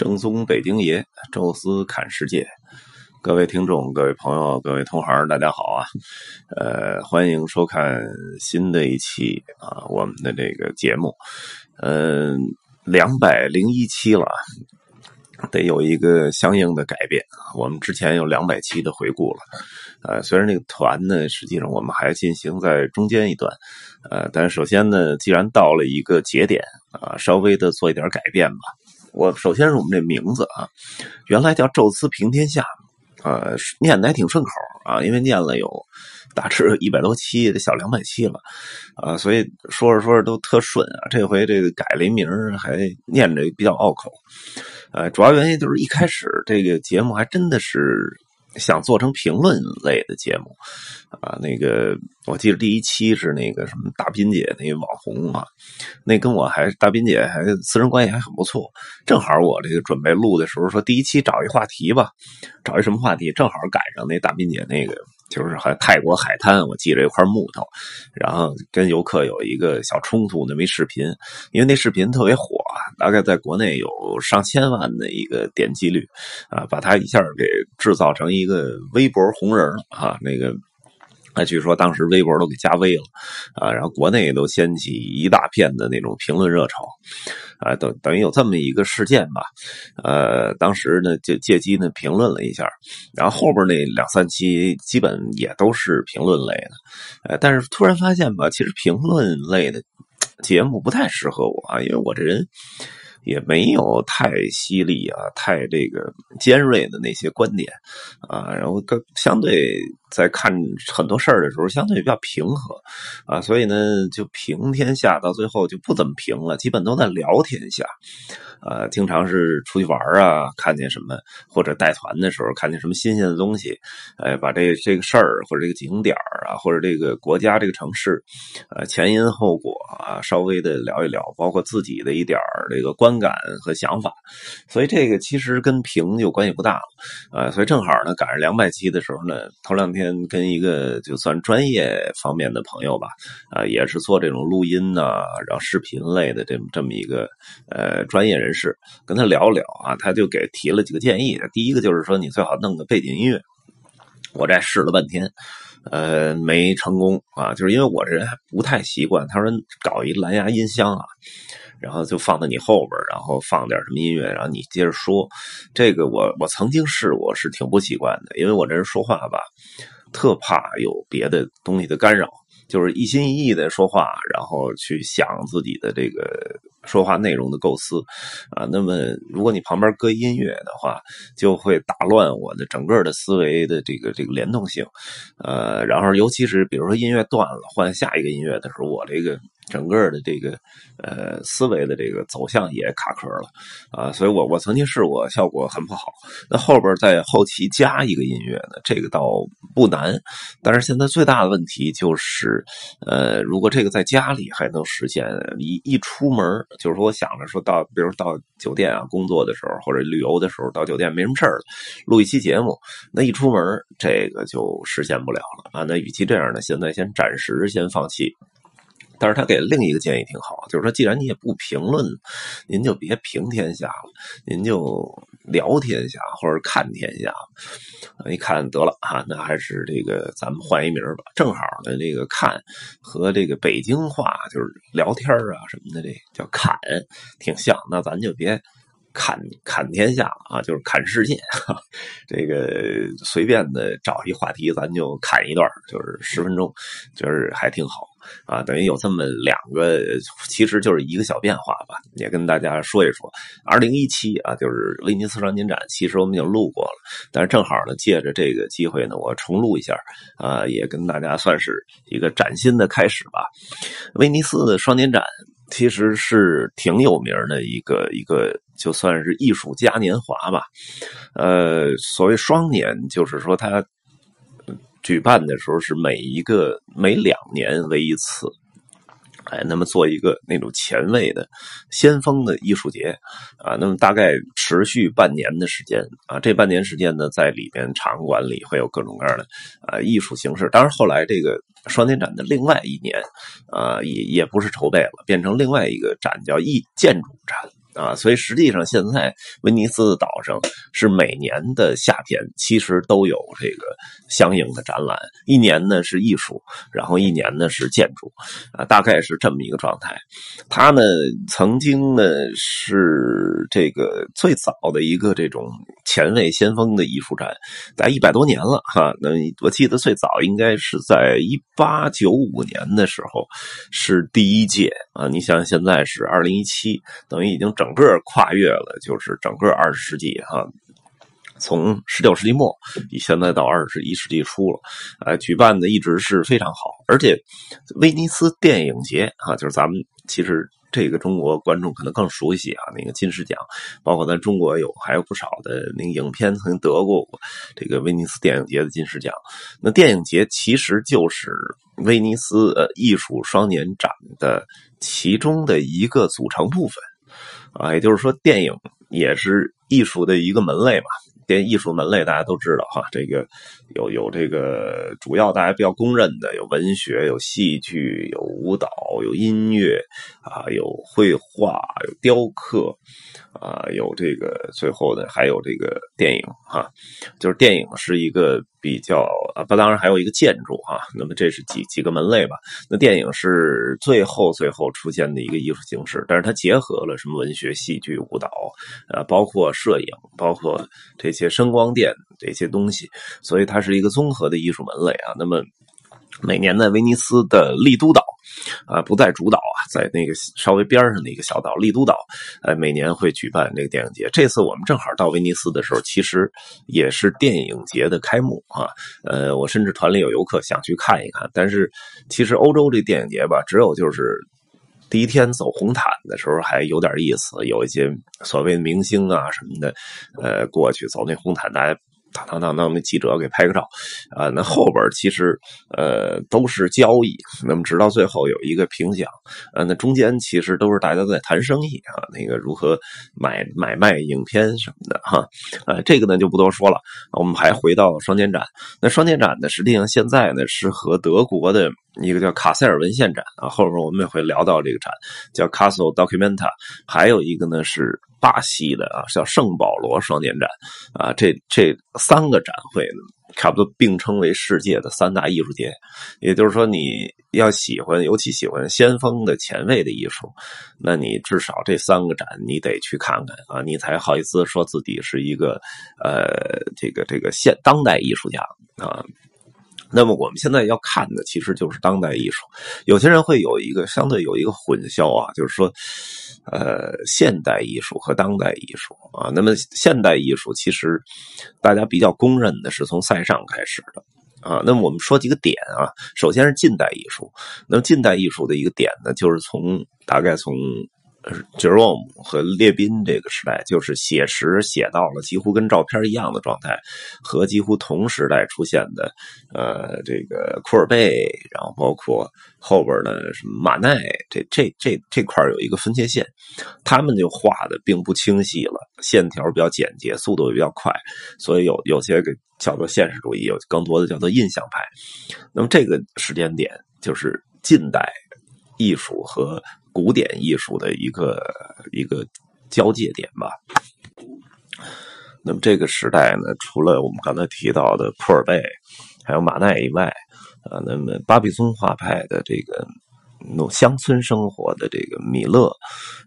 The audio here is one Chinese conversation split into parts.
正宗北京爷，宙斯看世界。各位听众、各位朋友、各位同行，大家好啊！呃，欢迎收看新的一期啊，我们的这个节目，嗯，两百零一期了，得有一个相应的改变。我们之前有两百期的回顾了，呃，虽然那个团呢，实际上我们还进行在中间一段，呃，但是首先呢，既然到了一个节点啊，稍微的做一点改变吧。我首先是我们这名字啊，原来叫“宙斯平天下”，呃，念的还挺顺口啊，因为念了有大致一百多期，得小两百期了啊，所以说着说着都特顺啊。这回这个改了一名还念着比较拗口，呃，主要原因就是一开始这个节目还真的是。想做成评论类的节目，啊，那个我记得第一期是那个什么大斌姐那个网红啊，那跟我还大斌姐还私人关系还很不错，正好我这个准备录的时候说第一期找一话题吧，找一什么话题，正好赶上那大斌姐那个。就是还泰国海滩，我记着一块木头，然后跟游客有一个小冲突，那没视频，因为那视频特别火，大概在国内有上千万的一个点击率，啊，把它一下给制造成一个微博红人啊，那个。啊据说当时微博都给加微了，啊，然后国内都掀起一大片的那种评论热潮，啊，等等于有这么一个事件吧，呃，当时呢就借机呢评论了一下，然后后边那两三期基本也都是评论类的，呃，但是突然发现吧，其实评论类的节目不太适合我啊，因为我这人。也没有太犀利啊，太这个尖锐的那些观点啊，然后跟相对在看很多事儿的时候，相对比较平和啊，所以呢，就平天下到最后就不怎么平了，基本都在聊天下。呃，经常是出去玩啊，看见什么或者带团的时候看见什么新鲜的东西，哎，把这这个事儿或者这个景点啊，或者这个国家这个城市，呃，前因后果啊，稍微的聊一聊，包括自己的一点这个观感和想法。所以这个其实跟平就关系不大了，呃，所以正好呢，赶上两百期的时候呢，头两天跟一个就算专业方面的朋友吧，啊，也是做这种录音呐，然后视频类的这么这么一个呃专业人。士跟他聊聊啊，他就给提了几个建议。第一个就是说，你最好弄个背景音乐。我这试了半天，呃，没成功啊，就是因为我这人还不太习惯。他说搞一蓝牙音箱啊，然后就放在你后边，然后放点什么音乐，然后你接着说。这个我我曾经试过，是挺不习惯的，因为我这人说话吧，特怕有别的东西的干扰。就是一心一意的说话，然后去想自己的这个说话内容的构思，啊，那么如果你旁边搁音乐的话，就会打乱我的整个的思维的这个这个联动性，呃，然后尤其是比如说音乐断了，换下一个音乐的时候，我这个。整个的这个呃思维的这个走向也卡壳了啊，所以我我曾经试过，效果很不好。那后边在后期加一个音乐呢，这个倒不难。但是现在最大的问题就是，呃，如果这个在家里还能实现，一一出门就是说我想着说到，比如到酒店啊工作的时候或者旅游的时候到酒店没什么事儿了，录一期节目，那一出门这个就实现不了了啊。那与其这样呢，现在先暂时先放弃。但是他给另一个建议挺好，就是说，既然你也不评论，您就别评天下了，您就聊天下或者看天下。一看得了啊，那还是这个咱们换一名吧。正好呢，这个看和这个北京话就是聊天啊什么的，这叫侃，挺像。那咱就别。砍砍天下啊，就是砍世界。这个随便的找一话题，咱就砍一段，就是十分钟，就是还挺好啊。等于有这么两个，其实就是一个小变化吧，也跟大家说一说。二零一七啊，就是威尼斯双年展，其实我们已经录过了，但是正好呢，借着这个机会呢，我重录一下啊，也跟大家算是一个崭新的开始吧。威尼斯的双年展。其实是挺有名的一个一个，就算是艺术嘉年华吧。呃，所谓双年，就是说它举办的时候是每一个每两年为一次。哎，那么做一个那种前卫的、先锋的艺术节啊，那么大概持续半年的时间啊。这半年时间呢，在里边场馆里会有各种各样的啊艺术形式。当然，后来这个双年展的另外一年啊，也也不是筹备了，变成另外一个展叫艺建筑展啊，所以实际上现在威尼斯的岛上是每年的夏天其实都有这个相应的展览，一年呢是艺术，然后一年呢是建筑，啊，大概是这么一个状态。它呢曾经呢是这个最早的一个这种前卫先锋的艺术展，在一百多年了哈。那我记得最早应该是在一八九五年的时候是第一届啊，你想现在是二零一七，等于已经。整个跨越了，就是整个二十世纪哈，从十九世纪末，以现在到二十一世纪初了，呃，举办的一直是非常好，而且威尼斯电影节啊，就是咱们其实这个中国观众可能更熟悉啊，那个金狮奖，包括咱中国有还有不少的那个影片曾经得过这个威尼斯电影节的金狮奖。那电影节其实就是威尼斯呃艺术双年展的其中的一个组成部分。啊，也就是说，电影也是艺术的一个门类嘛。电艺术门类大家都知道哈，这个有有这个主要大家比较公认的，有文学、有戏剧、有舞蹈、有音乐啊，有绘画、有雕刻啊，有这个最后的还有这个电影哈，就是电影是一个。比较啊，不，当然还有一个建筑啊。那么这是几几个门类吧？那电影是最后最后出现的一个艺术形式，但是它结合了什么文学、戏剧、舞蹈，呃，包括摄影，包括这些声光电这些东西，所以它是一个综合的艺术门类啊。那么。每年呢，威尼斯的丽都岛，啊，不在主岛啊，在那个稍微边上的一个小岛丽都岛，呃，每年会举办这个电影节。这次我们正好到威尼斯的时候，其实也是电影节的开幕啊。呃，我甚至团里有游客想去看一看，但是其实欧洲这电影节吧，只有就是第一天走红毯的时候还有点意思，有一些所谓的明星啊什么的，呃，过去走那红毯，大家。当当当当，那记者给拍个照，啊，那后边其实呃都是交易，那么直到最后有一个评奖，啊，那中间其实都是大家在谈生意啊，那个如何买买卖影片什么的哈，啊，这个呢就不多说了。我们还回到双年展，那双年展呢，实际上现在呢是和德国的一个叫卡塞尔文献展啊，后边我们也会聊到这个展叫 Castle Documenta，还有一个呢是。巴西的啊，叫圣保罗双年展啊，这这三个展会呢，差不多并称为世界的三大艺术节。也就是说，你要喜欢，尤其喜欢先锋的、前卫的艺术，那你至少这三个展你得去看看啊，你才好意思说自己是一个呃，这个这个现当代艺术家啊。那么我们现在要看的其实就是当代艺术，有些人会有一个相对有一个混淆啊，就是说，呃，现代艺术和当代艺术啊。那么现代艺术其实大家比较公认的是从塞尚开始的啊。那么我们说几个点啊，首先是近代艺术，那么近代艺术的一个点呢，就是从大概从。Jerome 和列宾这个时代，就是写实写到了几乎跟照片一样的状态，和几乎同时代出现的，呃，这个库尔贝，然后包括后边的什么马奈，这这这这块有一个分界线，他们就画的并不清晰了，线条比较简洁，速度也比较快，所以有有些个叫做现实主义，有更多的叫做印象派。那么这个时间点就是近代艺术和。古典艺术的一个一个交界点吧。那么这个时代呢，除了我们刚才提到的库尔贝，还有马奈以外，啊，那么巴比松画派的这个乡村生活的这个米勒，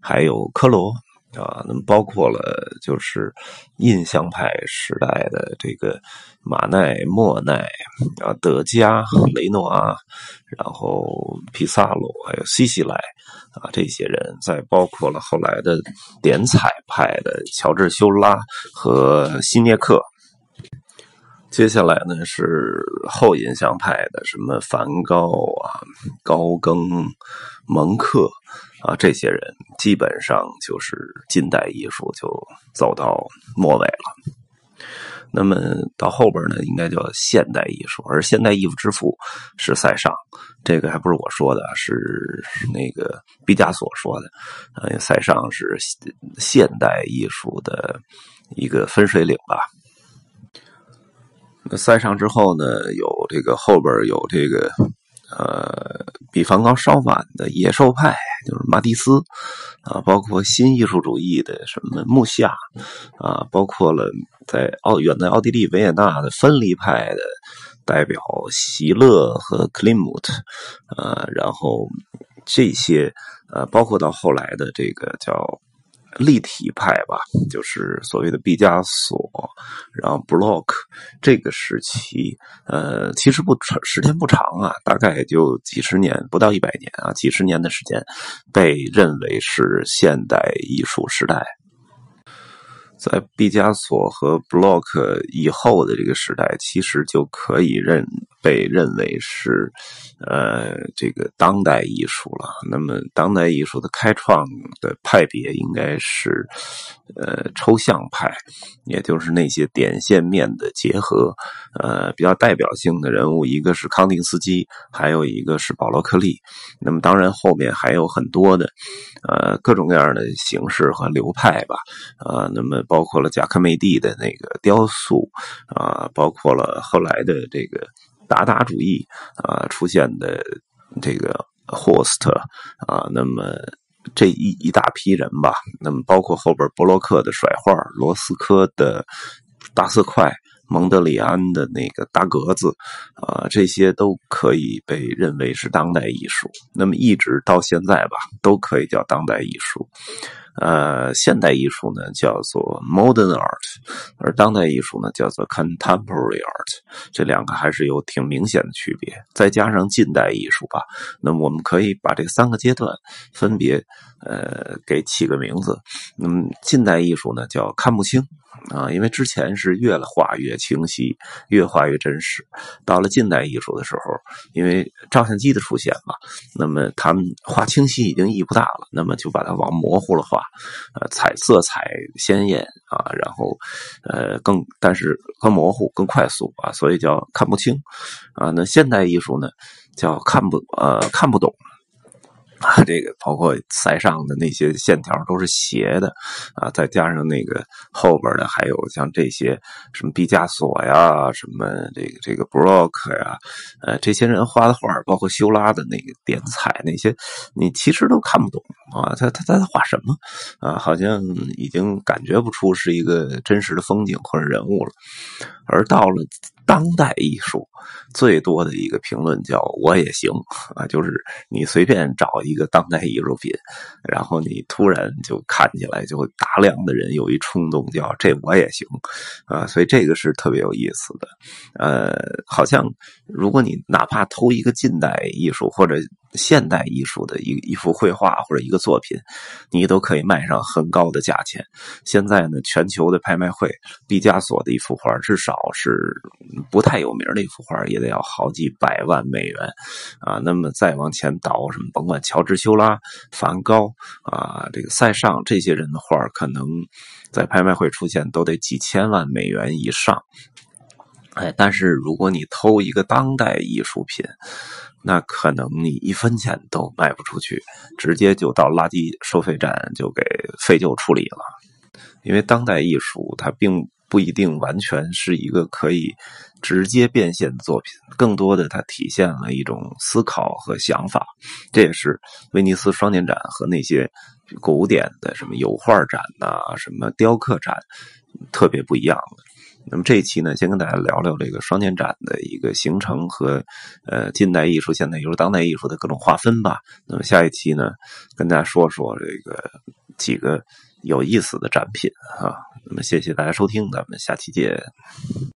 还有科罗。啊，那么包括了就是印象派时代的这个马奈、莫奈啊、德加、雷诺阿，然后皮萨鲁，还有西西莱啊这些人，再包括了后来的点彩派的乔治修拉和西涅克。接下来呢是后印象派的，什么梵高啊、高更、蒙克啊，这些人基本上就是近代艺术就走到末尾了。那么到后边呢，应该叫现代艺术，而现代艺术之父是塞尚，这个还不是我说的，是那个毕加索说的。呃，塞尚是现代艺术的一个分水岭吧。那塞上之后呢，有这个后边有这个呃，比梵高稍晚的野兽派，就是马蒂斯啊，包括新艺术主义的什么木夏啊，包括了在奥远在奥地利维也纳的分离派的代表席勒和克林姆特，呃，然后这些呃，包括到后来的这个叫。立体派吧，就是所谓的毕加索，然后 Block 这个时期，呃，其实不长，时间不长啊，大概也就几十年，不到一百年啊，几十年的时间，被认为是现代艺术时代。在毕加索和 Block 以后的这个时代，其实就可以认被认为是，呃，这个当代艺术了。那么，当代艺术的开创的派别应该是，呃，抽象派，也就是那些点线面的结合。呃，比较代表性的人物，一个是康定斯基，还有一个是保罗克利。那么，当然后面还有很多的，呃，各种各样的形式和流派吧。啊，那么。包括了贾科梅蒂的那个雕塑啊，包括了后来的这个达达主义啊出现的这个霍斯特啊，那么这一一大批人吧，那么包括后边波洛克的甩画，罗斯科的大色块，蒙德里安的那个大格子啊，这些都可以被认为是当代艺术。那么一直到现在吧，都可以叫当代艺术。呃，现代艺术呢叫做 modern art，而当代艺术呢叫做 contemporary art，这两个还是有挺明显的区别。再加上近代艺术吧，那么我们可以把这三个阶段分别呃给起个名字。那么近代艺术呢叫看不清。啊，因为之前是越画越清晰，越画越真实。到了近代艺术的时候，因为照相机的出现嘛，那么他们画清晰已经意义不大了，那么就把它往模糊了画，呃，彩色彩鲜艳啊，然后呃更但是更模糊、更快速啊，所以叫看不清啊。那现代艺术呢，叫看不呃看不懂。啊，这个包括塞尚的那些线条都是斜的，啊，再加上那个后边的还有像这些什么毕加索呀，什么这个这个布洛克呀，呃，这些人画的画，包括修拉的那个点彩那些，你其实都看不懂啊，他他他在画什么啊？好像已经感觉不出是一个真实的风景或者人物了，而到了。当代艺术最多的一个评论叫“我也行”啊，就是你随便找一个当代艺术品，然后你突然就看起来就会大量的人有一冲动叫“这我也行”啊，所以这个是特别有意思的。呃，好像如果你哪怕偷一个近代艺术或者。现代艺术的一一幅绘画或者一个作品，你都可以卖上很高的价钱。现在呢，全球的拍卖会，毕加索的一幅画至少是不太有名的一幅画，也得要好几百万美元啊。那么再往前倒，什么甭管乔治修拉、梵高啊，这个塞尚这些人的画，可能在拍卖会出现都得几千万美元以上。哎，但是如果你偷一个当代艺术品，那可能你一分钱都卖不出去，直接就到垃圾收费站就给废旧处理了。因为当代艺术它并不一定完全是一个可以直接变现的作品，更多的它体现了一种思考和想法。这也是威尼斯双年展和那些古典的什么油画展呐、什么雕刻展特别不一样的。那么这一期呢，先跟大家聊聊这个双年展的一个形成和呃近代艺术、现代艺术、当代艺术的各种划分吧。那么下一期呢，跟大家说说这个几个有意思的展品啊。那么谢谢大家收听，咱们下期见。